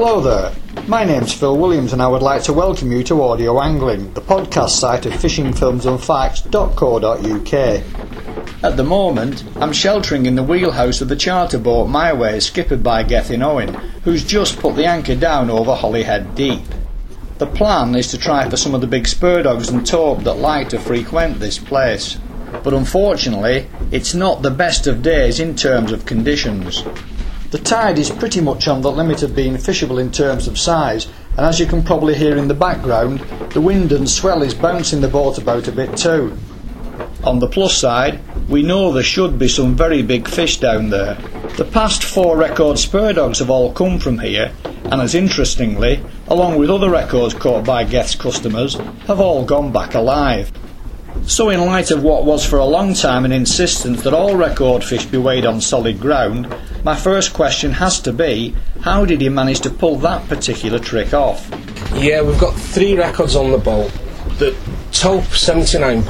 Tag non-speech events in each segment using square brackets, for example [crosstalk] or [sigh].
Hello there. My name's Phil Williams and I would like to welcome you to Audio Angling, the podcast site of fishingfilmsandfacts.co.uk. At the moment, I'm sheltering in the wheelhouse of the charter boat My Way, skippered by Gethin Owen, who's just put the anchor down over Holyhead Deep. The plan is to try for some of the big spur dogs and tope that like to frequent this place. But unfortunately, it's not the best of days in terms of conditions. The tide is pretty much on the limit of being fishable in terms of size, and as you can probably hear in the background, the wind and swell is bouncing the boat about a bit too. On the plus side, we know there should be some very big fish down there. The past four record spur dogs have all come from here, and as interestingly, along with other records caught by Geth's customers, have all gone back alive. So, in light of what was for a long time an insistence that all record fish be weighed on solid ground, my first question has to be how did he manage to pull that particular trick off? Yeah, we've got three records on the boat. The tope, £79.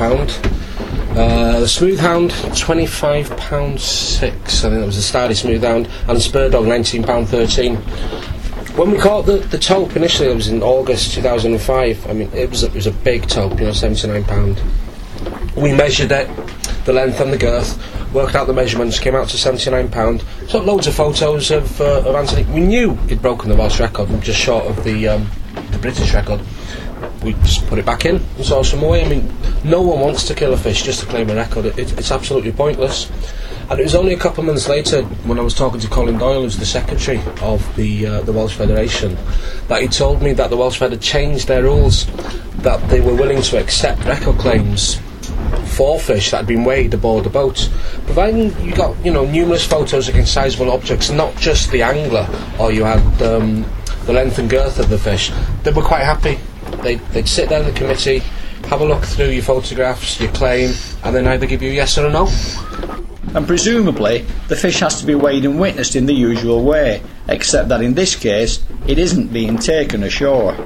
Uh, the smooth hound, £25 six. I think that was the starry smooth hound, and spur dog, £19.13. When we caught the, the tope initially, it was in August 2005. I mean, it was a, it was a big tope, you know, £79. We measured it, the length and the girth, worked out the measurements, came out to £79. Took loads of photos of, uh, of Anthony. We knew he'd broken the Welsh record, just short of the, um, the British record. We just put it back in and saw some more. I mean, no one wants to kill a fish just to claim a record. It, it, it's absolutely pointless. And it was only a couple of months later, when I was talking to Colin Doyle, who's the secretary of the uh, the Welsh Federation, that he told me that the Welsh Fed had changed their rules, that they were willing to accept record claims for fish that had been weighed aboard the boat, providing you got you know numerous photos against sizable objects, not just the angler, or you had um, the length and girth of the fish. They were quite happy. They'd, they'd sit down in the committee, have a look through your photographs, your claim, and then either give you a yes or a no. And presumably, the fish has to be weighed and witnessed in the usual way, except that in this case, it isn't being taken ashore.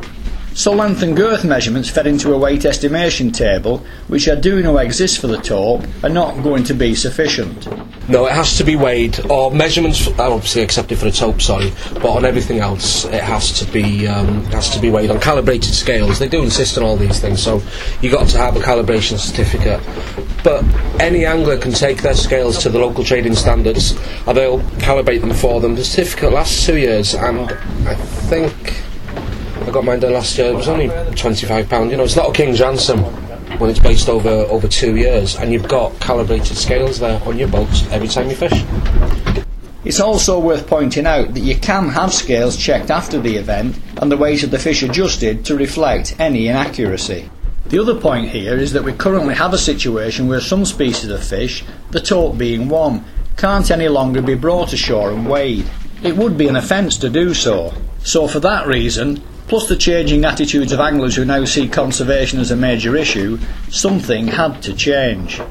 So length and girth measurements fed into a weight estimation table, which I do know exists for the tope, are not going to be sufficient. No, it has to be weighed, or measurements are obviously accepted for the tope, sorry, but on everything else it has to be um, has to be weighed on calibrated scales. They do insist on all these things, so you've got to have a calibration certificate. But any angler can take their scales to the local trading standards, and they'll calibrate them for them. The certificate lasts two years, and I think I got mine done last year. It was only twenty-five pound. You know, it's not a king's ransom when it's based over over two years, and you've got calibrated scales there on your boat every time you fish. It's also worth pointing out that you can have scales checked after the event and the weight of the fish adjusted to reflect any inaccuracy. The other point here is that we currently have a situation where some species of fish, the tope being one, can't any longer be brought ashore and weighed. It would be an offence to do so. So, for that reason, plus the changing attitudes of anglers who now see conservation as a major issue, something had to change.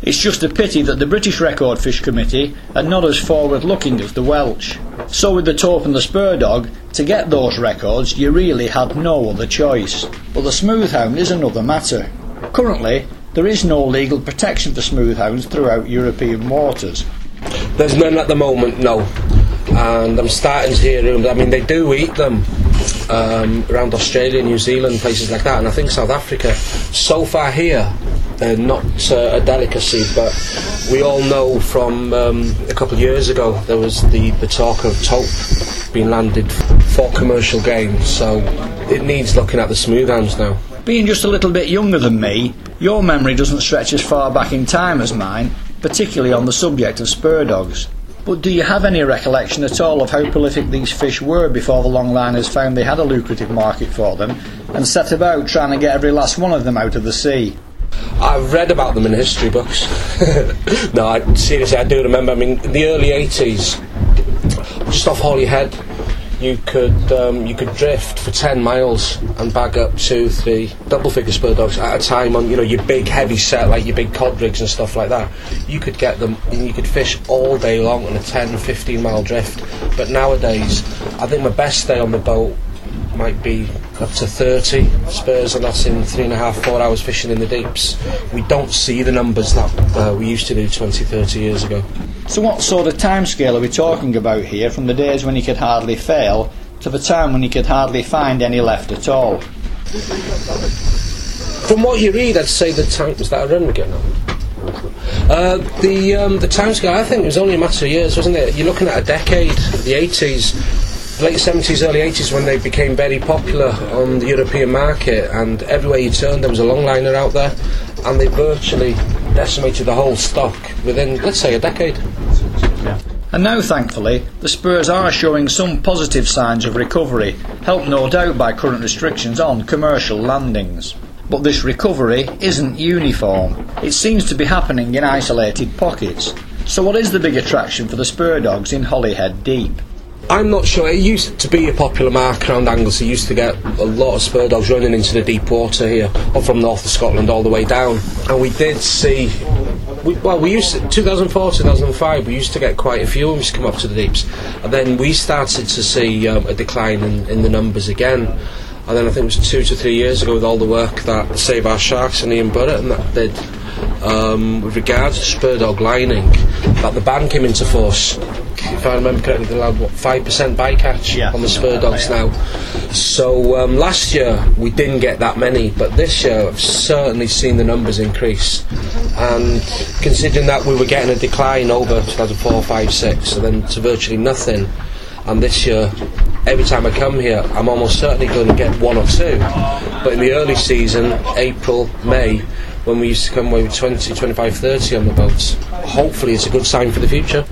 It's just a pity that the British Record Fish Committee are not as forward looking as the Welsh. So, with the tope and the spur dog, to get those records you really had no other choice. But the smoothhound is another matter. Currently, there is no legal protection for smoothhounds throughout European waters. There's none at the moment, no. And I'm starting to hear rumours. I mean, they do eat them um, around Australia, New Zealand, places like that, and I think South Africa. So far here, uh, not uh, a delicacy, but we all know from um, a couple of years ago there was the, the talk of tope being landed for commercial gain, so it needs looking at the smoothhounds now. Being just a little bit younger than me, your memory doesn't stretch as far back in time as mine, particularly on the subject of spur dogs. But do you have any recollection at all of how prolific these fish were before the longliners found they had a lucrative market for them and set about trying to get every last one of them out of the sea? I've read about them in history books. [laughs] no, I, seriously, I do remember. I mean, in the early 80s, just off Holyhead, you could um, you could drift for 10 miles and bag up two, three double figure spur dogs at a time on you know your big heavy set like your big cod rigs and stuff like that. You could get them and you could fish all day long on a 10, 15 mile drift. But nowadays, I think my best day on the boat might be up to 30 spurs and that's in three and a half, four hours fishing in the deeps. We don't see the numbers that uh, we used to do 20, 30 years ago. So, what sort of timescale are we talking about here from the days when you could hardly fail to the time when he could hardly find any left at all. From what you read, I'd say the time was that a run we're getting on. Uh, the um, the time scale, I think, it was only a matter of years, wasn't it? You're looking at a decade, the 80s, late 70s, early 80s, when they became very popular on the European market, and everywhere you turned, there was a longliner out there, and they virtually decimated the whole stock within, let's say, a decade. And now, thankfully, the Spurs are showing some positive signs of recovery, helped no doubt by current restrictions on commercial landings. But this recovery isn't uniform. It seems to be happening in isolated pockets. So, what is the big attraction for the Spur Dogs in Holyhead Deep? I'm not sure. It used to be a popular mark around Anglesey. Used to get a lot of spur dogs running into the deep water here, up from north of Scotland all the way down. And we did see. We, well, we used to, 2004, 2005. We used to get quite a few used to come up to the deeps, and then we started to see um, a decline in, in the numbers again. And then I think it was two to three years ago with all the work that Save Our Sharks and Ian Burrett and that did um, with regards to spur dog lining, that the ban came into force. If I remember correctly, they allowed what five percent bycatch Yeah. on the spur dogs now. So um, last year we didn't get that many, but this year I've certainly seen the numbers increase. And considering that we were getting a decline over 2004, 5, 6, and then to virtually nothing, and this year every time I come here, I'm almost certainly going to get one or two. But in the early season, April, May, when we used to come away with 20, 25, 30 on the boats, hopefully it's a good sign for the future.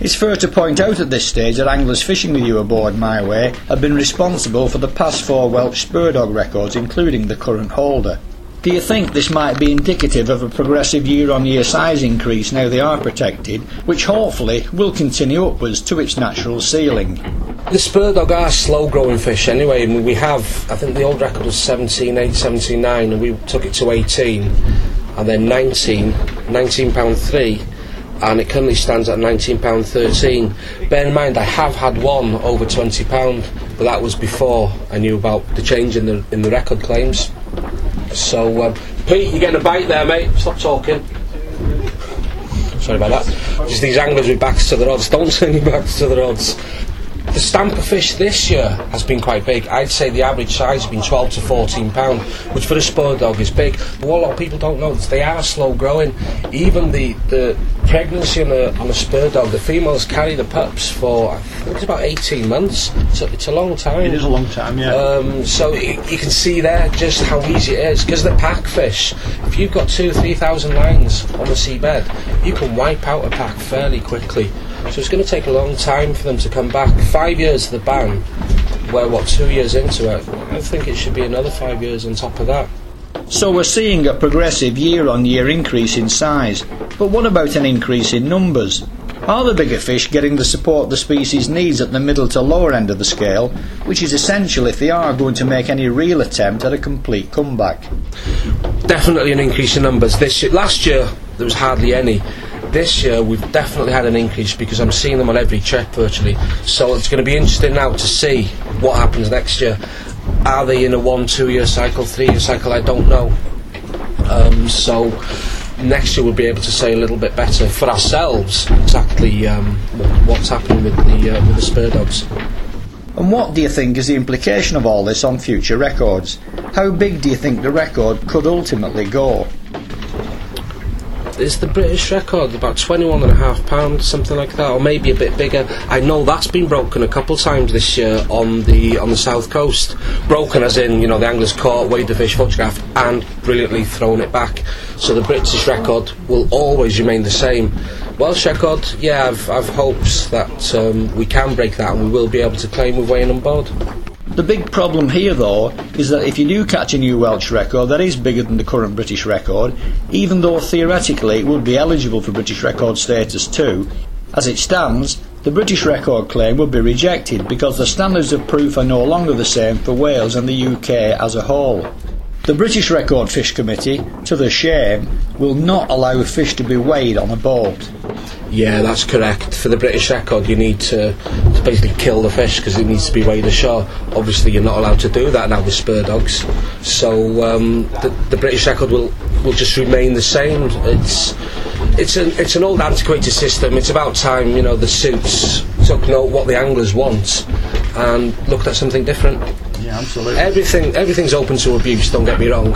It's fair to point out at this stage that anglers fishing with you aboard My Way have been responsible for the past four Welsh spur dog records, including the current holder. Do you think this might be indicative of a progressive year on year size increase now they are protected, which hopefully will continue upwards to its natural ceiling? The spur dog are slow growing fish anyway. We have, I think the old record was 17, 8, 17, 9, and we took it to 18, and then 19, 19 pound 3, and it currently stands at 19 pound 13. Bear in mind, I have had one over 20 pound, but that was before I knew about the change in the in the record claims. So, um, Pete, you're getting a bite there, mate. Stop talking. Sorry about that. Just these anglers with backs to the rods. Don't send your backs to the rods. The stamper fish this year has been quite big. I'd say the average size has been 12 to 14 pound, which for a spur dog is big. But what a lot of people don't know is they are slow growing. Even the, the pregnancy on a, on a spur dog, the females carry the pups for I think it's about 18 months. It's a, it's a long time. It is a long time, yeah. Um, so y- you can see there just how easy it is because the pack fish. If you've got two, three thousand lines on the seabed, you can wipe out a pack fairly quickly. So it's going to take a long time for them to come back. Five years of the ban. We're what two years into it. I think it should be another five years on top of that. So we're seeing a progressive year on year increase in size. But what about an increase in numbers? Are the bigger fish getting the support the species needs at the middle to lower end of the scale, which is essential if they are going to make any real attempt at a complete comeback? definitely an increase in numbers this year. Last year there was hardly any. This year we've definitely had an increase because I'm seeing them on every trip virtually. So it's going to be interesting now to see what happens next year. Are they in a one, two year cycle, three year cycle? I don't know. Um, so next year we'll be able to say a little bit better for ourselves exactly um, what's happening with the uh, with the spur dogs. And what do you think is the implication of all this on future records? How big do you think the record could ultimately go? It's the British record, about twenty-one and a half pounds, something like that, or maybe a bit bigger. I know that's been broken a couple times this year on the on the south coast. Broken as in, you know, the anglers caught, weighed the fish, photographed, and brilliantly thrown it back. So the British record will always remain the same. Welsh record, yeah, I've, I've hopes that um, we can break that and we will be able to claim with weighing on board. The big problem here, though, is that if you do catch a new Welsh record that is bigger than the current British record, even though theoretically it would be eligible for British record status too, as it stands, the British record claim would be rejected because the standards of proof are no longer the same for Wales and the UK as a whole. The British Record Fish Committee, to their shame, will not allow fish to be weighed on a boat. Yeah, that's correct. For the British record, you need to, to basically kill the fish because it needs to be weighed ashore. Obviously, you're not allowed to do that now with spur dogs. So um, the, the British record will will just remain the same. It's it's an it's an old antiquated system. It's about time you know the suits took note what the anglers want and looked at something different. Yeah, absolutely. Everything, everything's open to abuse. Don't get me wrong,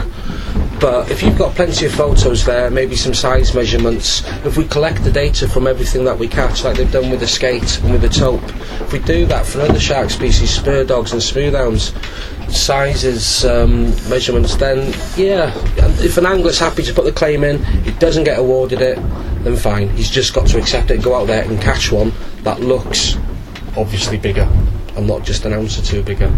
but if you've got plenty of photos there, maybe some size measurements, if we collect the data from everything that we catch, like they've done with the skate and with the tope, if we do that for other shark species, spur dogs and smoothhounds, sizes, um, measurements, then yeah, if an angler's happy to put the claim in, he doesn't get awarded it, then fine. He's just got to accept it, go out there and catch one that looks obviously bigger and not just an ounce or two bigger.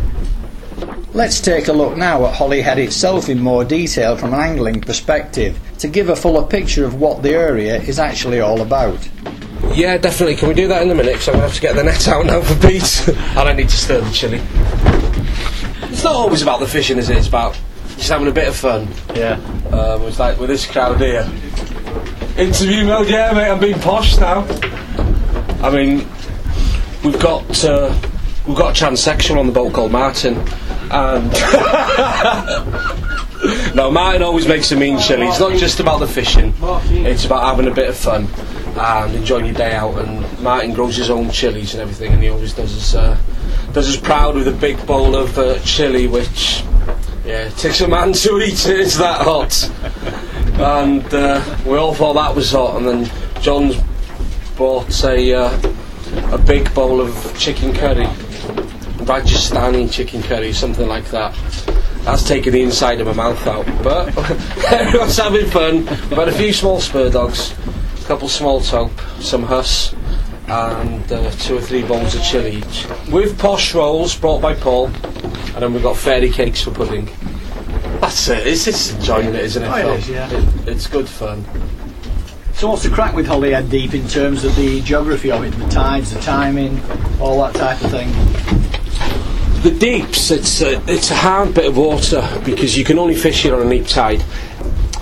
Let's take a look now at Holyhead itself in more detail from an angling perspective to give a fuller picture of what the area is actually all about. Yeah, definitely. Can we do that in a minute? Because I'm going to have to get the net out now for Pete. [laughs] I don't need to stir the chili. It's not always about the fishing, is it? It's about just having a bit of fun. Yeah. Um, it's like with this crowd here. Interview mode, yeah, mate. I'm being posh now. I mean, we've got uh, we've got a transsexual on the boat called Martin, [laughs] and no, Martin always makes a mean chili. It's not just about the fishing; it's about having a bit of fun and enjoying your day out. And Martin grows his own chilies and everything, and he always does us uh, does us proud with a big bowl of uh, chili, which yeah takes a man to eat it. It's that hot, and uh, we all thought that was hot. And then John's bought a uh, a big bowl of chicken curry, Rajasthani chicken curry, something like that. That's taking the inside of my mouth out. But [laughs] everyone's having fun. We've had a few small spur dogs, a couple small tope, some huss, and uh, two or three bowls of chili each. With posh rolls brought by Paul, and then we've got fairy cakes for pudding. That's it. It's just enjoying it, isn't it? Oh, it is, yeah. It- it's good fun. So what's the crack with Holyhead Deep in terms of the geography of it, the tides, the timing, all that type of thing? The deeps, it's a, it's a hard bit of water because you can only fish here on a neap tide.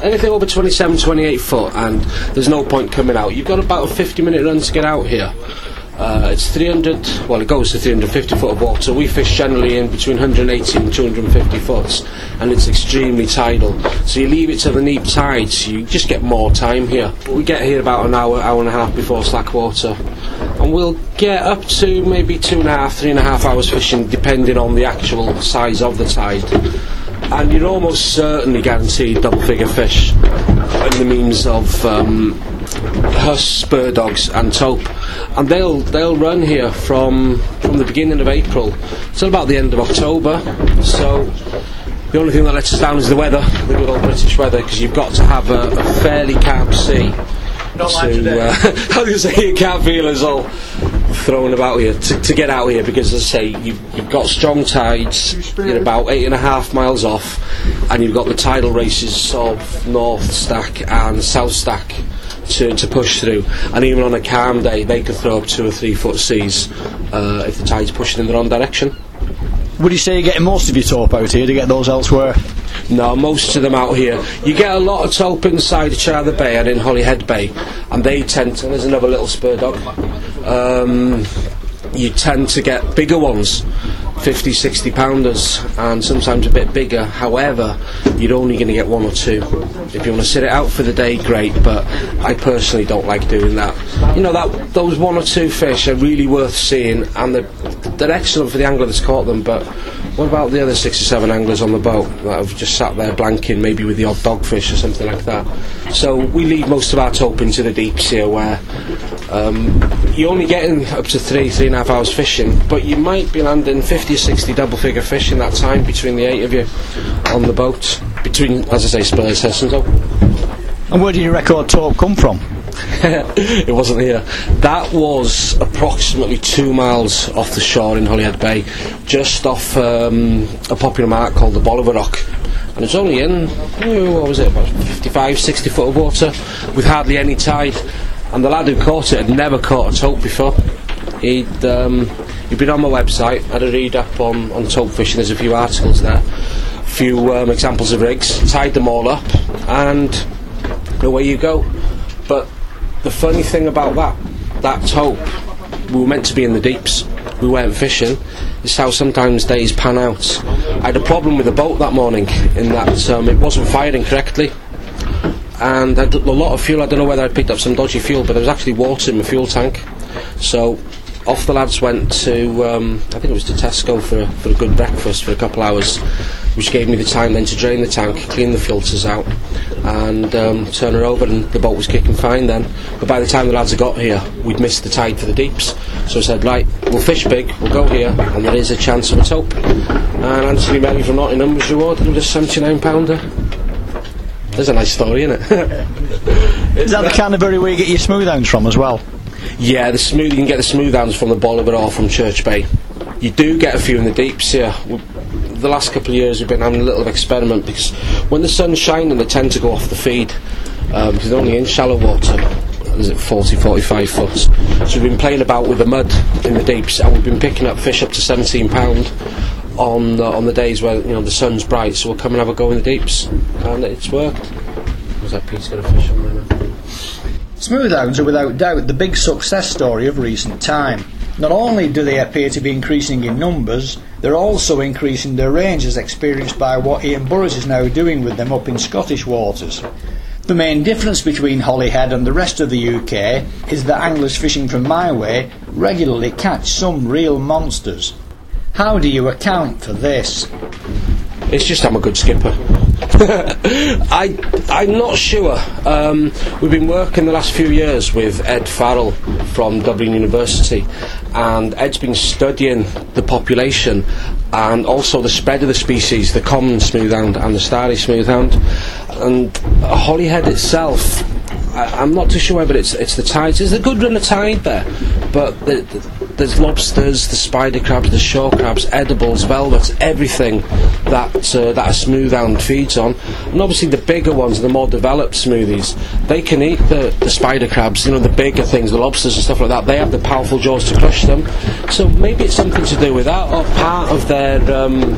Anything over 27, 28 foot, and there's no point coming out. You've got about a 50 minute run to get out here. Uh, it's 300, well, it goes to 350 foot of water. We fish generally in between 180 and 250 foot, and it's extremely tidal. So you leave it to the neap tide, so you just get more time here. We get here about an hour, hour and a half before slack water, and we'll get up to maybe two and a half, three and a half hours fishing, depending on the actual size of the tide. And you're almost certainly guaranteed double figure fish in the means of um, huss, spur dogs, and tope, and they'll they'll run here from from the beginning of April till about the end of October. So the only thing that lets us down is the weather, the good old British weather, because you've got to have a, a fairly calm sea. Not like to, today. uh, I was going to say you can't feel us all thrown about here to, to get out here because, as I say, you've, you've got strong tides. You're about eight and a half miles off, and you've got the tidal races of North Stack and South Stack to, to push through. And even on a calm day, they can throw up two or three foot seas uh, if the tide's pushing in the wrong direction. Would you say you're getting most of your tope out here to get those elsewhere? No, most of them out here. You get a lot of tope inside Church Bay and in Holyhead Bay, and they tend to. There's another little spur dog. Um, you tend to get bigger ones, 50, 60 pounders, and sometimes a bit bigger. However, you're only going to get one or two. If you want to sit it out for the day, great. But I personally don't like doing that. You know that those one or two fish are really worth seeing, and they're, they're excellent for the angler that's caught them. But what about the other six or seven anglers on the boat that have just sat there blanking, maybe with the odd dogfish or something like that? So we leave most of our tope into the deeps here, where um, you're only getting up to three, three and a half hours fishing, but you might be landing 50 or 60 double figure fish in that time between the eight of you on the boat. Between, as I say, Spurs, huss and where did your record tope come from? [laughs] it wasn't here. That was approximately two miles off the shore in Holyhead Bay, just off um, a popular mark called the Bolivar Rock. And it's only in, oh, what was it, about 55, 60 foot of water with hardly any tide. And the lad who caught it had never caught a tope before. He'd, um, he'd been on my website, had a read up on, on tope fishing, there's a few articles there, a few um, examples of rigs, tied them all up, and away you go. But the funny thing about that, that tope, we were meant to be in the deeps. We weren't fishing. It's how sometimes days pan out. I had a problem with the boat that morning in that um, it wasn't firing correctly. And had a lot of fuel. I don't know whether I picked up some dodgy fuel, but there was actually water in my fuel tank. So off the lads went to, um, I think it was to Tesco for, for a good breakfast for a couple hours, which gave me the time then to drain the tank, clean the filters out, and um, turn her over, and the boat was kicking fine then. But by the time the lads had got here, we'd missed the tide for the deeps. So I said, right, we'll fish big, we'll go here, and there is a chance of a tope. And Anthony Merry from Nottingham was rewarded with a 79 pounder. There's a nice story, isn't it? [laughs] Is that the Canterbury where you get your smooth hounds from as well? Yeah, the smooth you can get the smooth hounds from the Bolivar or from Church Bay. You do get a few in the deeps here. The last couple of years we've been having a little experiment because when the sun's shining they tend to go off the feed um, because they're only in shallow water. Is it 40, 45 foot? So we've been playing about with the mud in the deeps and we've been picking up fish up to 17 pound on the, on the days where you know the sun's bright. So we'll come and have a go in the deeps and it's worked. Was that Pete's got a fish on there? now? Smooth hounds are without doubt the big success story of recent time. Not only do they appear to be increasing in numbers, they're also increasing their range as experienced by what Ian Burrett is now doing with them up in Scottish waters. The main difference between Holyhead and the rest of the UK is that anglers fishing from my way regularly catch some real monsters. How do you account for this? It's just I'm a good skipper. [laughs] I I'm not sure. Um, we've been working the last few years with Ed Farrell from Dublin University, and Ed's been studying the population and also the spread of the species, the common smoothhound and the starry smoothhound, and Holyhead itself. I, I'm not too sure whether it's it's the tides. There's a good run of tide there, but the, the, there's lobsters, the spider crabs, the shore crabs, edibles, velvets, everything that uh, that a smoothhound feeds on. And obviously the bigger ones, the more developed smoothies, they can eat the, the spider crabs, you know, the bigger things, the lobsters and stuff like that. They have the powerful jaws to crush them. So maybe it's something to do with that, or part of their um,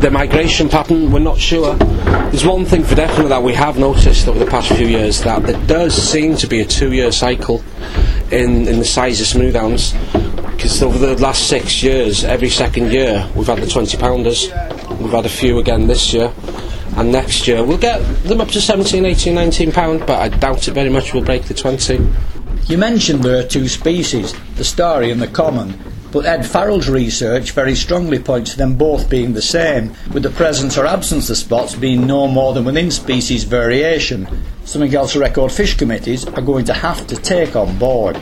their migration pattern, we're not sure. There's one thing for definite that we have noticed over the past few years that there does seem to be a two year cycle in, in the size of smoothhounds. Because over the last six years, every second year, we've had the 20 pounders. We've had a few again this year. And next year, we'll get them up to 17, 18, 19 pound, but I doubt it very much we'll break the 20. You mentioned there are two species, the starry and the common, but Ed Farrell's research very strongly points to them both being the same, with the presence or absence of spots being no more than within species variation. Something else record fish committees are going to have to take on board.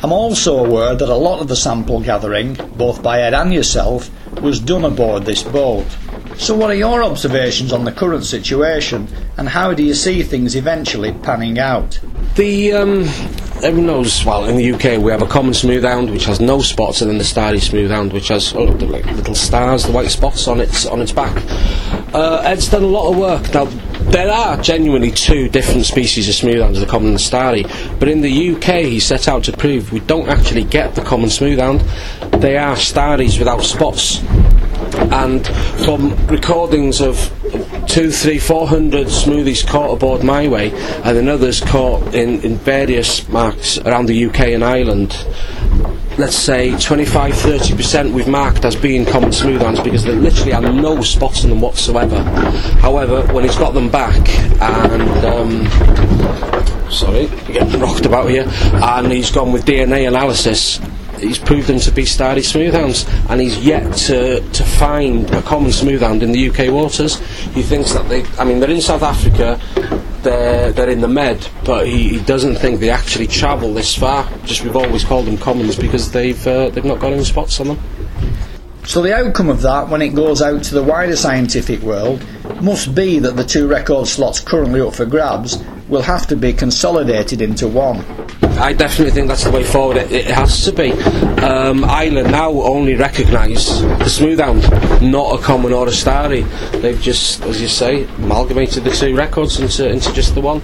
I'm also aware that a lot of the sample gathering, both by Ed and yourself, was done aboard this boat. So, what are your observations on the current situation, and how do you see things eventually panning out? The um, everyone knows. Well, in the UK, we have a common smoothhound which has no spots, and then the starry smoothhound which has oh, the, like, little stars, the white spots on its on its back. Uh, Ed's done a lot of work. Now, there are genuinely two different species of smoothhounds, the common and the starry. But in the UK, he set out to prove we don't actually get the common smoothhound. They are starries without spots and from recordings of two, three, four hundred smoothies caught aboard my way, and then others caught in, in various marks around the UK and Ireland. Let's say 25 30% we've marked as being common smoothhounds because there literally are no spots on them whatsoever. However, when he's got them back and um, sorry, getting rocked about here, and he's gone with DNA analysis. He's proved them to be starry smoothhounds, and he's yet to, to find a common smoothhound in the UK waters. He thinks that they, I mean, they're in South Africa, they're, they're in the Med, but he, he doesn't think they actually travel this far. Just we've always called them commons because they've uh, they've not got any spots on them. So the outcome of that, when it goes out to the wider scientific world, must be that the two record slots currently up for grabs will have to be consolidated into one. I definitely think that's the way forward. It, it has to be. Um, Ireland now only recognise the smoothhound, not a common or a starry. They've just, as you say, amalgamated the two records into, into just the one.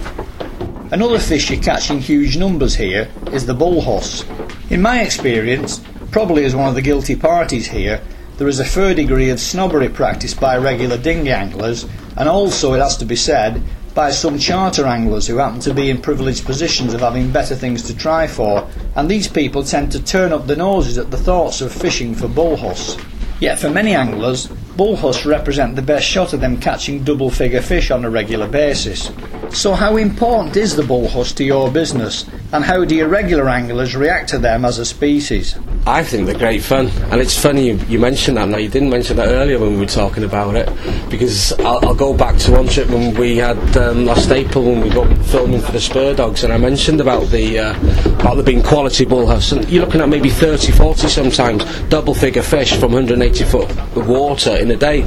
Another fish you catch in huge numbers here is the bullhuss. In my experience, probably as one of the guilty parties here, there is a fair degree of snobbery practiced by regular dinghy anglers, and also, it has to be said, by some charter anglers who happen to be in privileged positions of having better things to try for, and these people tend to turn up their noses at the thoughts of fishing for bullhuss. Yet for many anglers, bullhuss represent the best shot of them catching double figure fish on a regular basis. So how important is the bullhuss to your business, and how do your regular anglers react to them as a species? I think they're great fun, and it's funny you, you mentioned that. Now you didn't mention that earlier when we were talking about it, because I'll, I'll go back to one trip when we had um, Lost Staple when we got filming for the Spur Dogs, and I mentioned about the uh, about there being quality bullhuss, and you're looking at maybe 30, 40 sometimes double figure fish from 180 foot of water in a day,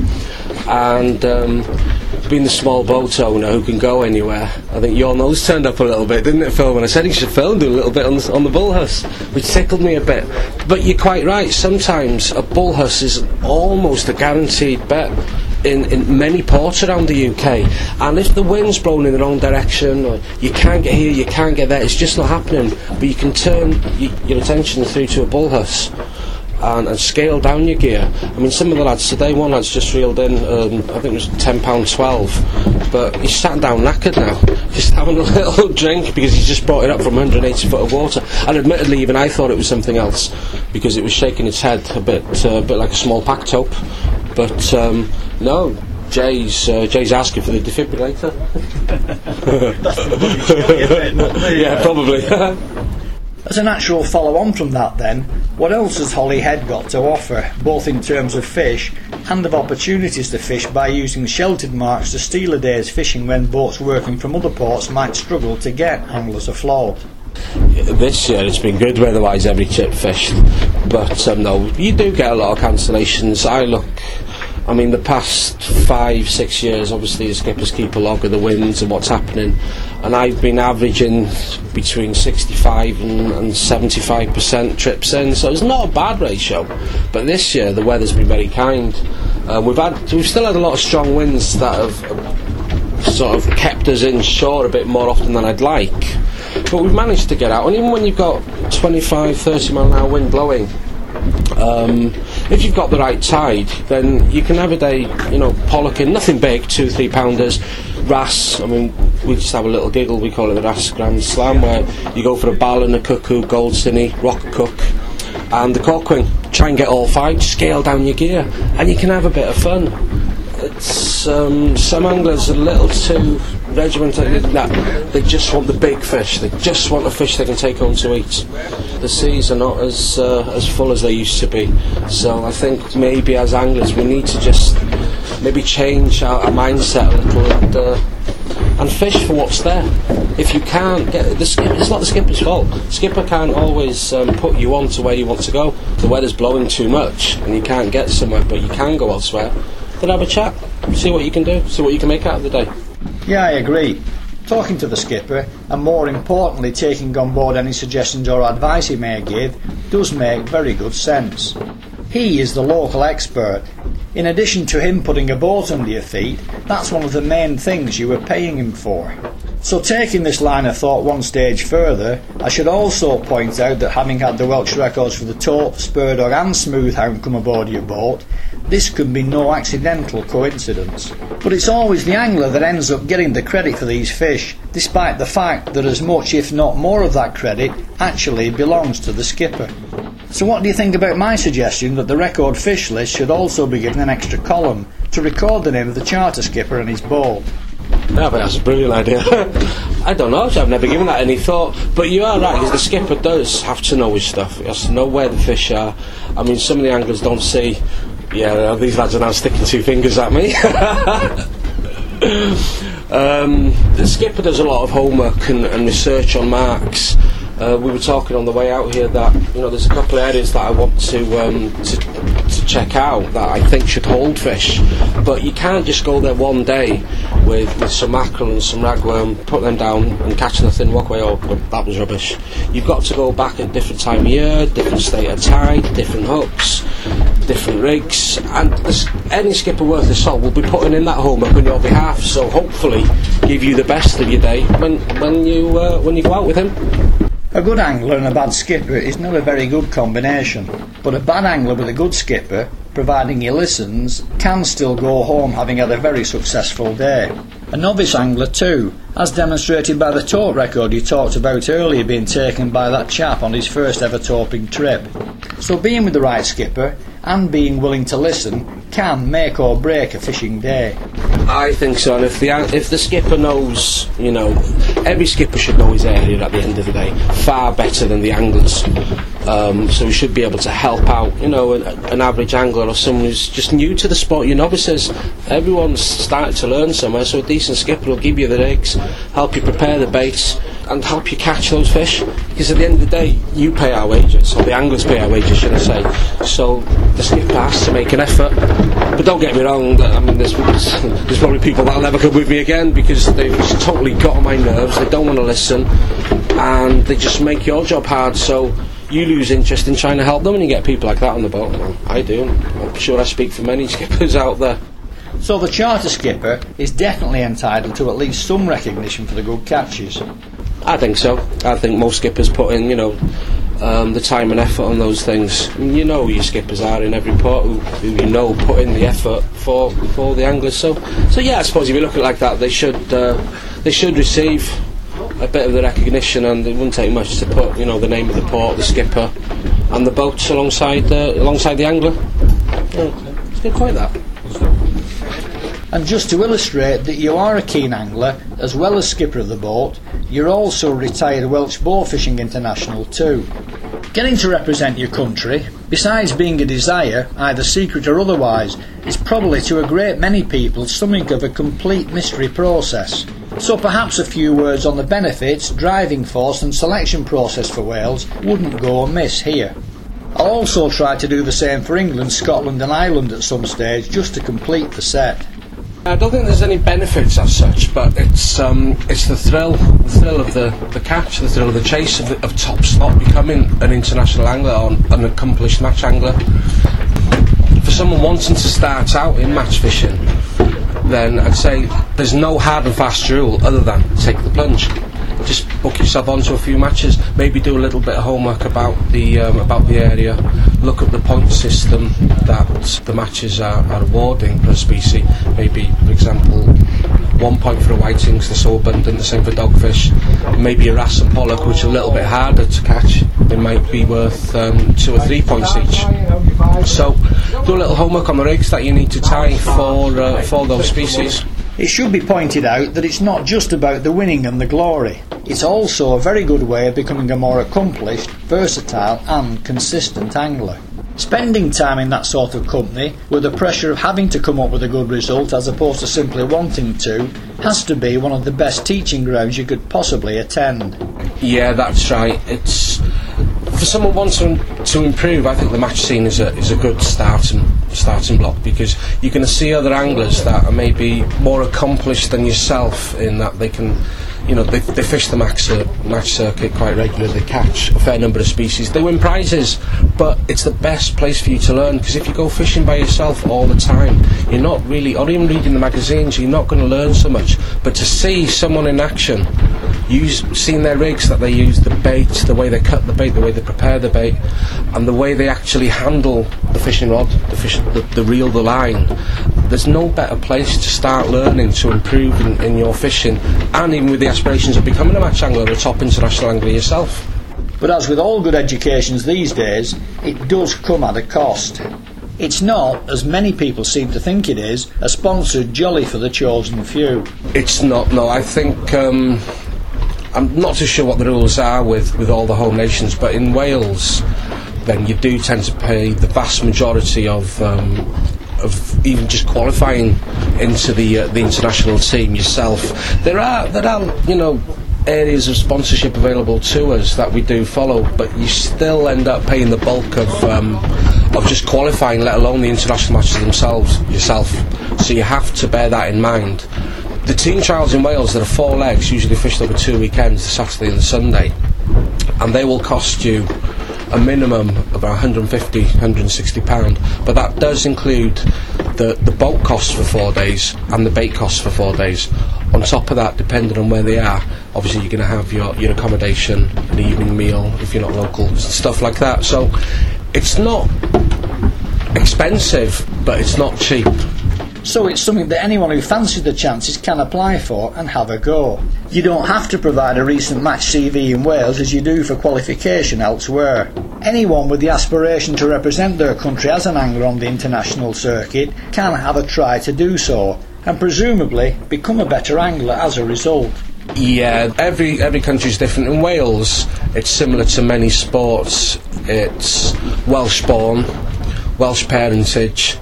and. Um, being the small boat owner who can go anywhere, I think your nose turned up a little bit, didn't it, Phil? When I said he should film, do a little bit on the, on the which tickled me a bit. But you're quite right. Sometimes a bullhuss is almost a guaranteed bet. In, in many ports around the UK, and if the wind's blowing in the wrong direction, you can't get here, you can't get there, it's just not happening. But you can turn y- your attention through to a bullhuss, and, and scale down your gear. I mean, some of the lads today, one lad's just reeled in, um, I think it was ten pound twelve, but he's sat down knackered now, [laughs] just having a little [laughs] drink because he's just brought it up from 180 foot of water. And admittedly, even I thought it was something else because it was shaking its head a bit, uh, a bit like a small pack tope. But um, no. Jay's uh, Jay's asking for the defibrillator. [laughs] yeah, probably. [laughs] As a natural follow on from that, then, what else has Holyhead got to offer, both in terms of fish and of opportunities to fish by using sheltered marks to steal a day's fishing when boats working from other ports might struggle to get anglers afloat? This year it's been good weather-wise every chip fished but um, no you do get a lot of cancellations. I look I mean the past five six years obviously the skippers keep a log of the winds and what's happening. And I've been averaging between 65 and, and 75% trips in. So it's not a bad ratio. But this year the weather's been very kind. Um, we've had we've still had a lot of strong winds that have sort of kept us in shore a bit more often than I'd like but we've managed to get out and even when you've got 25 30 mile an hour wind blowing um, if you've got the right tide then you can have a day you know pollocking nothing big two three pounders wrasse, I mean, we just have a little giggle. We call it the Wrasse Grand Slam, where you go for a ballan, a cuckoo, goldsinny, rock cook, and the corkwing. Try and get all five, scale down your gear, and you can have a bit of fun. It's um, some anglers are a little too regimented. That they just want the big fish. They just want a fish they can take home to eat. The seas are not as uh, as full as they used to be. So I think maybe as anglers we need to just maybe change our, our mindset a little and uh, and fish for what's there. If you can't get the skip, it's not the skipper's fault. Skipper can't always um, put you on to where you want to go. The weather's blowing too much and you can't get somewhere, but you can go elsewhere. Then have a chat, see what you can do, see what you can make out of the day. Yeah, I agree. Talking to the skipper, and more importantly, taking on board any suggestions or advice he may give, does make very good sense. He is the local expert. In addition to him putting a boat under your feet, that's one of the main things you were paying him for. So, taking this line of thought one stage further, I should also point out that having had the Welsh records for the Tope, Spurdog, and Smoothhound come aboard your boat, this can be no accidental coincidence. But it's always the angler that ends up getting the credit for these fish, despite the fact that as much, if not more, of that credit actually belongs to the skipper. So, what do you think about my suggestion that the record fish list should also be given an extra column to record the name of the charter skipper and his boat? Yeah, but that's a brilliant idea. [laughs] I don't know, I've never given that any thought. But you are right, because the skipper does have to know his stuff. He has to know where the fish are. I mean, some of the anglers don't see. Yeah, these lads are now sticking two fingers at me. [laughs] um, the skipper does a lot of homework and, and research on marks. Uh, we were talking on the way out here that you know there's a couple of areas that I want to, um, to check out that I think should hold fish, but you can't just go there one day with, with some mackerel and some ragworm, put them down and catch nothing, walk away. Oh, that was rubbish. You've got to go back at different time of year, different state of tide, different hooks, different rigs, and any skipper worth his salt will be putting in that homework on your behalf. So hopefully, give you the best of your day when when you uh, when you go out with him. A good angler and a bad skipper is not a very good combination, but a bad angler with a good skipper, providing he listens, can still go home having had a very successful day. A novice angler too, as demonstrated by the tope record you talked about earlier being taken by that chap on his first ever toping trip. So being with the right skipper and being willing to listen can make or break a fishing day. I think so, and if the if the skipper knows, you know, every skipper should know his area at the end of the day far better than the anglers. Um, so he should be able to help out, you know, an, an, average angler or someone who's just new to the sport. You novices, everyone's started to learn somewhere. So a decent skipper will give you the rigs, help you prepare the baits, and help you catch those fish. Because at the end of the day, you pay our wages, or the anglers pay our wages, should I say. So the skipper has to make an effort. But don't get me wrong, I mean, there's, there's probably people that'll never come with me again because they've totally got on my nerves, they don't want to listen, and they just make your job hard. So you lose interest in trying to help them, and you get people like that on the boat. I do. I'm sure I speak for many [laughs] skippers out there. So the charter skipper is definitely entitled to at least some recognition for the good catches. I think so. I think most skippers put in, you know, um, the time and effort on those things. You know who your skippers are in every port who, who, you know put in the effort for for the anglers. So, so yeah, I suppose if you look at it like that, they should uh, they should receive a bit of the recognition, and it wouldn't take much to put you know the name of the port, the skipper, and the boats alongside the alongside the angler. Yeah, it's good point that. And just to illustrate that you are a keen angler, as well as skipper of the boat, you're also a retired Welsh Boat Fishing International too. Getting to represent your country, besides being a desire, either secret or otherwise, is probably to a great many people something of a complete mystery process. So perhaps a few words on the benefits, driving force and selection process for Wales wouldn't go amiss here. I'll also try to do the same for England, Scotland and Ireland at some stage just to complete the set. I don't think there's any benefits as such, but it's um, it's the thrill, the thrill of the, the catch, the thrill of the chase of, the, of top slot becoming an international angler or an accomplished match angler. For someone wanting to start out in match fishing, then I'd say there's no hard and fast rule other than take the plunge just book yourself onto a few matches. Maybe do a little bit of homework about the um, about the area. Look at the point system that the matches are, are awarding per species. Maybe, for example, one point for the whitings, they're so abundant. The same for dogfish. Maybe a wrasse and pollock, which are a little bit harder to catch. They might be worth um, two or three points each. So, do a little homework on the rigs that you need to tie for uh, for those species. It should be pointed out that it's not just about the winning and the glory. It's also a very good way of becoming a more accomplished, versatile and consistent angler. Spending time in that sort of company, with the pressure of having to come up with a good result as opposed to simply wanting to, has to be one of the best teaching grounds you could possibly attend. Yeah, that's right. It's for someone wanting to improve, I think the match scene is a is a good starting starting block because you're going to see other anglers that are maybe more accomplished than yourself in that they can you know, they, they fish the match, uh, match circuit quite regularly. They catch a fair number of species. They win prizes, but it's the best place for you to learn because if you go fishing by yourself all the time, you're not really, or even reading the magazines, you're not going to learn so much. But to see someone in action, use seeing their rigs that they use, the bait, the way they cut the bait, the way they prepare the bait, and the way they actually handle the fishing rod, the fish, the, the reel, the line. There's no better place to start learning to improve in, in your fishing, and even with the aspirations of becoming a match angler, or a top international angler yourself. But as with all good educations these days, it does come at a cost. It's not, as many people seem to think it is, a sponsored jolly for the chosen few. It's not, no. I think. Um, I'm not too sure what the rules are with, with all the home nations, but in Wales, then you do tend to pay the vast majority of um, of even just qualifying into the uh, the international team yourself. There are there are you know areas of sponsorship available to us that we do follow, but you still end up paying the bulk of um, of just qualifying, let alone the international matches themselves yourself. So you have to bear that in mind. The team trials in Wales, there are four legs, usually fished over two weekends, the Saturday and the Sunday, and they will cost you a minimum of about 150, 160 pound, but that does include the, the boat costs for four days and the bait costs for four days. On top of that, depending on where they are, obviously you're going to have your, your accommodation, an evening meal if you're not local, stuff like that. So it's not expensive, but it's not cheap. So it's something that anyone who fancies the chances can apply for and have a go. You don't have to provide a recent match CV in Wales as you do for qualification elsewhere. Anyone with the aspiration to represent their country as an angler on the international circuit can have a try to do so, and presumably become a better angler as a result. Yeah, every every country is different. In Wales, it's similar to many sports. It's Welsh born, Welsh parentage.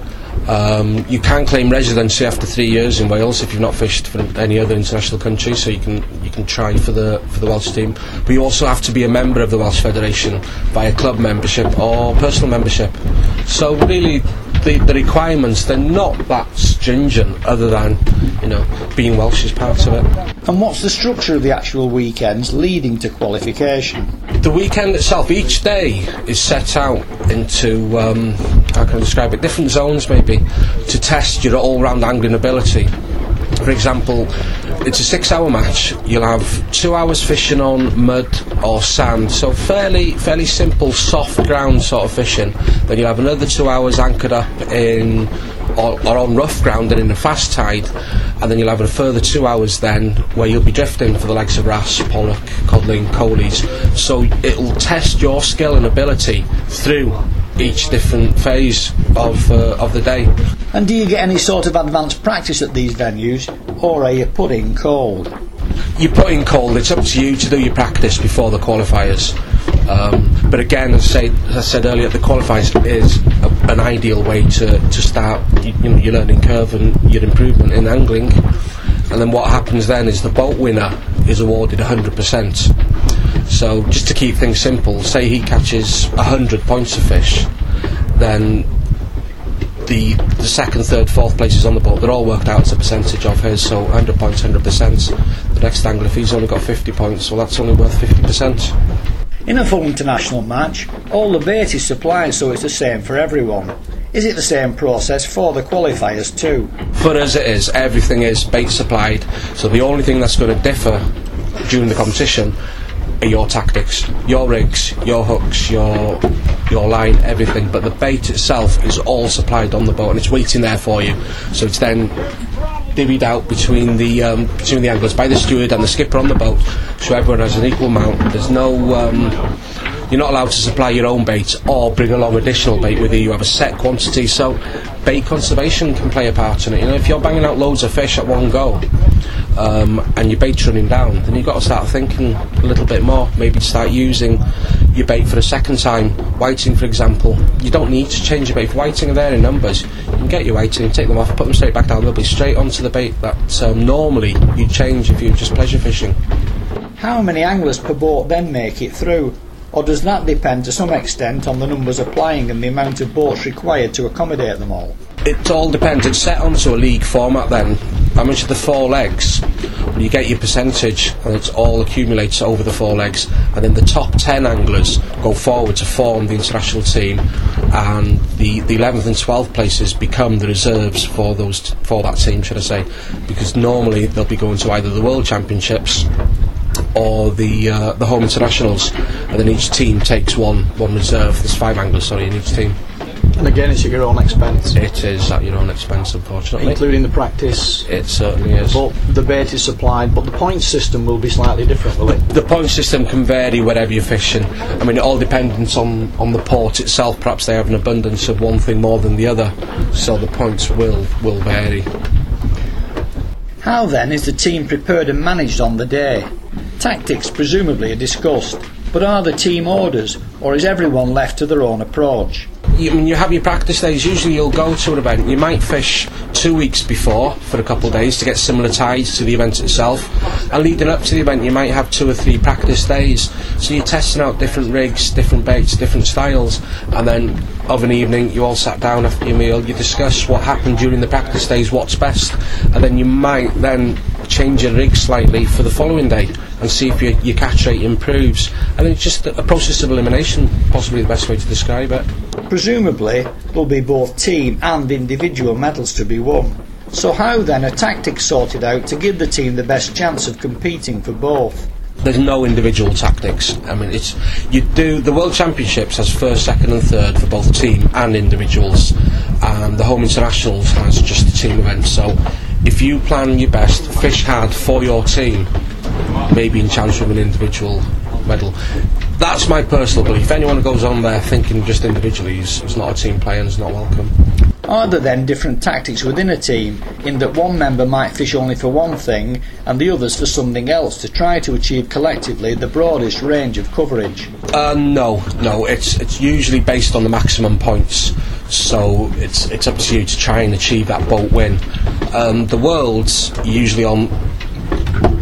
Um, you can claim residency after three years in Wales if you've not fished for any other international country, so you can you can try for the for the Welsh team. But you also have to be a member of the Welsh Federation via club membership or personal membership. So really, the, the requirements they're not that stringent, other than you know being Welsh is part of it. And what's the structure of the actual weekends leading to qualification? The weekend itself, each day is set out into um, how can I describe it? Different zones maybe to test your all-round angling ability. For example, it's a six-hour match. You'll have two hours fishing on mud or sand, so fairly fairly simple, soft ground sort of fishing. Then you'll have another two hours anchored up in or, or on rough ground and in a fast tide, and then you'll have a further two hours then where you'll be drifting for the likes of wrasse, pollock, codling, coalies. So it'll test your skill and ability through each different phase of uh, of the day. And do you get any sort of advanced practice at these venues, or are you put in cold? You put in cold. It's up to you to do your practice before the qualifiers. Um, but again, as I, say, as I, said earlier, the qualifiers is a, an ideal way to, to start you, you know, your learning curve and your improvement in angling. And then what happens then is the boat winner is awarded 100%. So just to keep things simple, say he catches 100 points of fish, then the, the second, third, fourth places on the boat, they're all worked out as a percentage of his, so 100 points, 100%. The next angler, if he's only got 50 points, well, that's only worth 50%. In a full international match, all the bait is supplied so it's the same for everyone. Is it the same process for the qualifiers too? For us it is. Everything is bait supplied. So the only thing that's going to differ during the competition are your tactics, your rigs, your hooks, your your line, everything. But the bait itself is all supplied on the boat and it's waiting there for you. So it's then divvied out between the um, between the anglers by the steward and the skipper on the boat, so everyone has an equal amount. There's no um, you're not allowed to supply your own bait or bring along additional bait with you. You have a set quantity, so bait conservation can play a part in it. You know, if you're banging out loads of fish at one go, um, and your bait's running down, then you've got to start thinking a little bit more. Maybe start using your bait for a second time. Whiting, for example, you don't need to change your bait. If whiting are there in numbers, you can get your whiting, take them off, put them straight back down. They'll be straight onto the bait that um, normally you'd change if you were just pleasure fishing. How many anglers per boat then make it through? Or does that depend to some extent on the numbers applying and the amount of boats required to accommodate them all? It all depends. It's set onto a league format then. How much of the four legs? You get your percentage and it all accumulates over the four legs. And then the top 10 anglers go forward to form the international team and the, the 11th and 12th places become the reserves for those for that team, should I say. Because normally they'll be going to either the World Championships or the uh, the home internationals, and then each team takes one one reserve. There's five anglers, sorry, in each team. And again, it's at your own expense. It is at your own expense, unfortunately. Including the practice. It certainly is. But the bait is supplied, but the point system will be slightly different, will it? The point system can vary wherever you're fishing. I mean, it all depends on, on the port itself. Perhaps they have an abundance of one thing more than the other, so the points will will vary. How then is the team prepared and managed on the day? Tactics presumably are discussed, but are the team orders, or is everyone left to their own approach? You, you have your practice days. Usually, you'll go to an event. You might fish two weeks before for a couple of days to get similar tides to the event itself. And leading up to the event, you might have two or three practice days. So you're testing out different rigs, different baits, different styles. And then of an evening, you all sat down after your meal. You discuss what happened during the practice days, what's best, and then you might then change your rig slightly for the following day and see if your, your catch rate improves. And it's just a process of elimination, possibly the best way to describe it. Presumably, there'll be both team and individual medals to be won. So, how then are tactics sorted out to give the team the best chance of competing for both? there's no individual tactics. I mean, it's you do the World Championships has first, second, and third for both team and individuals, and the Home Internationals has just the team event. So, if you plan your best, fish hard for your team, maybe in chance of an individual medal. That's my personal belief. Anyone who goes on there thinking just individually is, is not a team player and is not welcome. Are there then different tactics within a team in that one member might fish only for one thing and the others for something else to try to achieve collectively the broadest range of coverage? Uh, no, no. It's it's usually based on the maximum points, so it's it's up to you to try and achieve that boat win. Um, the world's usually on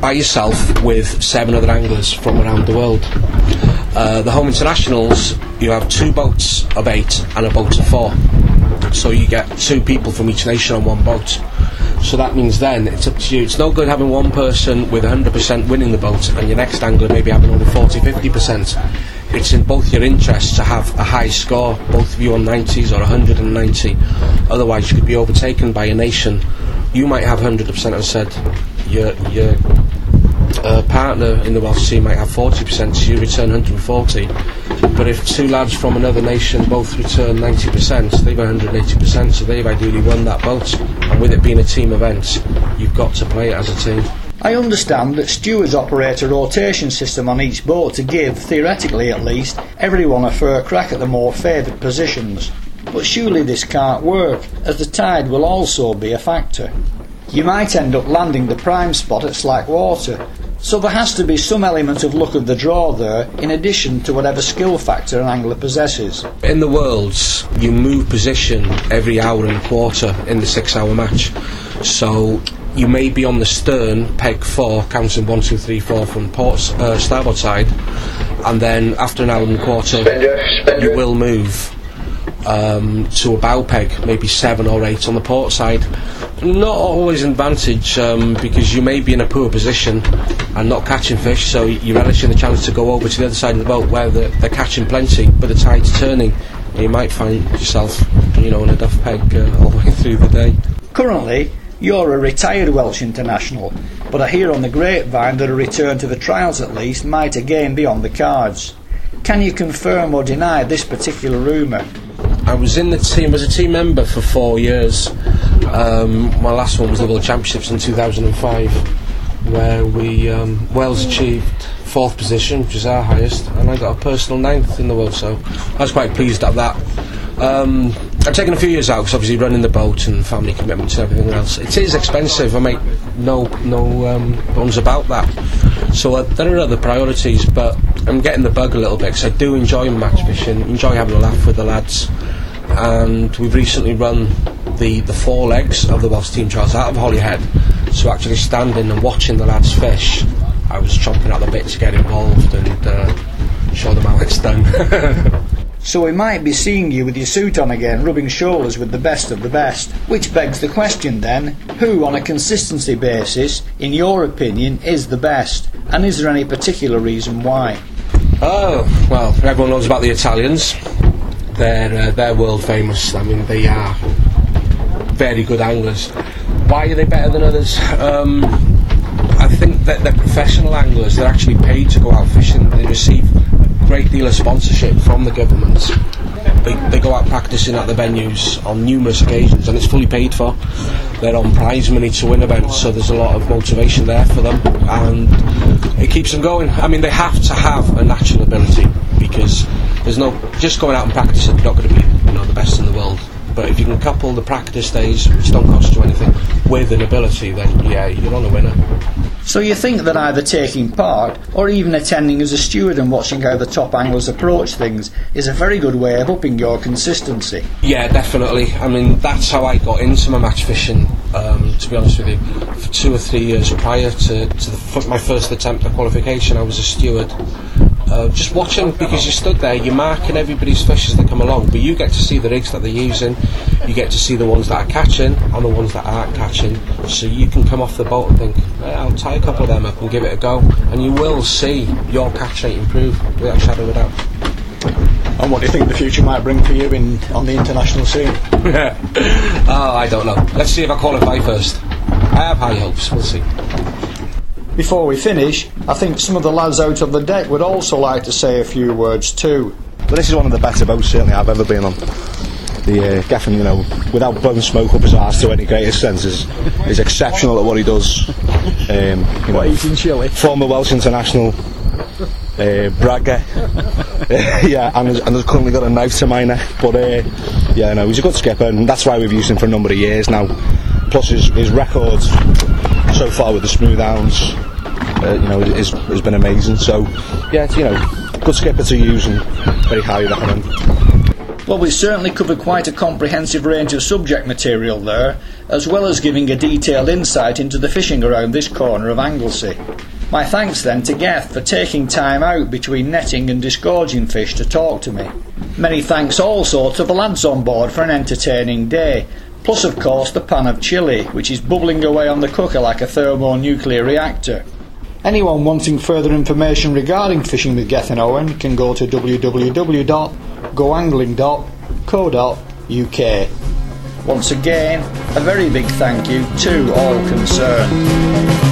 by yourself with seven other anglers from around the world. Uh, the home internationals, you have two boats of eight and a boat of four. So you get two people from each nation on one boat. So that means then it's up to you. It's no good having one person with 100% winning the boat and your next angler maybe having only 40 50%. It's in both your interests to have a high score, both of you on 90s or 190. Otherwise, you could be overtaken by a nation. You might have 100% as said. Your, your uh, partner in the Welsh team might have 40%, so you return 140. But if two lads from another nation both return 90%, they've 180%, so they've ideally won that boat. And with it being a team event, you've got to play it as a team. I understand that stewards operate a rotation system on each boat to give, theoretically at least, everyone a fair crack at the more favoured positions. But surely this can't work, as the tide will also be a factor. You might end up landing the prime spot at slack water, so there has to be some element of luck of the draw there, in addition to whatever skill factor an angler possesses. In the Worlds, you move position every hour and a quarter in the six hour match. So you may be on the stern, peg four, counting one, two, three, four from port, uh, starboard side, and then after an hour and a quarter, you will move um, to a bow peg, maybe seven or eight on the port side. Not always an advantage um, because you may be in a poor position and not catching fish, so you're relishing the chance to go over to the other side of the boat where they're, they're catching plenty, but the tide's turning. And you might find yourself, you know, in a duff peg uh, all the way through the day. Currently, you're a retired Welsh international, but I hear on the grapevine that a return to the trials at least might again be on the cards. Can you confirm or deny this particular rumour? I was in the team as a team member for four years. Um, my last one was the World Championships in 2005, where we um, Wales achieved fourth position, which is our highest, and I got a personal ninth in the world. So I was quite pleased at that. Um, I've taken a few years out because obviously running the boat and family commitments and everything else. It is expensive. I make no no um, bones about that. So uh, there are other priorities, but I'm getting the bug a little bit because I do enjoy match fishing, enjoy having a laugh with the lads, and we've recently run the the four legs of the Welsh team trials out of Holyhead. So actually standing and watching the lads fish, I was chomping at the bit to get involved and uh, show them how it's done. [laughs] So we might be seeing you with your suit on again, rubbing shoulders with the best of the best. Which begs the question then, who on a consistency basis, in your opinion, is the best? And is there any particular reason why? Oh, well, everyone knows about the Italians. They're, uh, they're world famous. I mean, they are very good anglers. Why are they better than others? Um, I think that they're professional anglers. They're actually paid to go out fishing. They receive a great deal of sponsorship from the government. They, they go out practicing at the venues on numerous occasions and it's fully paid for. They're on prize money to win events, so there's a lot of motivation there for them and it keeps them going. I mean, they have to have a natural ability because there's no just going out and practicing, you're not going to be you know, the best in the world. But if you can couple the practice days, which don't cost you anything, with an ability, then yeah, you're on a winner. So you think that either taking part or even attending as a steward and watching how the top anglers approach things is a very good way of upping your consistency? Yeah, definitely. I mean, that's how I got into my match fishing. Um, to be honest with you, for two or three years prior to, to the, my first attempt at qualification, I was a steward uh, just watching because you stood there, you're marking everybody's fish as they come along, but you get to see the rigs that they're using, you get to see the ones that are catching and the ones that aren't catching, so you can come off the boat and think, I'll tie a couple of them up and give it a go, and you will see your catch rate improve without a shadow of a doubt. And what do you think the future might bring for you in on the international scene? oh, [laughs] I don't know. Let's see if I qualify first. I have high hopes. We'll see. Before we finish, I think some of the lads out on the deck would also like to say a few words too. But this is one of the better boats certainly I've ever been on. The uh, Gethin, you know, without blowing smoke up his arse to any greater sense, is, is exceptional at what he does. Um, you know, eating chili? Former Welsh international, uh, bragger. [laughs] [laughs] yeah, and has, and has currently got a knife to my neck. But uh, yeah, no, he's a good skipper, and that's why we've used him for a number of years now. Plus his, his record so far with the Smooth Hounds, uh, you know, is, has been amazing. So yeah, it's, you know, good skipper to use and very highly recommend. Well, we certainly covered quite a comprehensive range of subject material there, as well as giving a detailed insight into the fishing around this corner of Anglesey. My thanks then to Geth for taking time out between netting and disgorging fish to talk to me. Many thanks also to the lads on board for an entertaining day, plus of course the pan of chili, which is bubbling away on the cooker like a thermonuclear reactor. Anyone wanting further information regarding fishing with Gethin Owen can go to www.goangling.co.uk. Once again, a very big thank you to all concerned.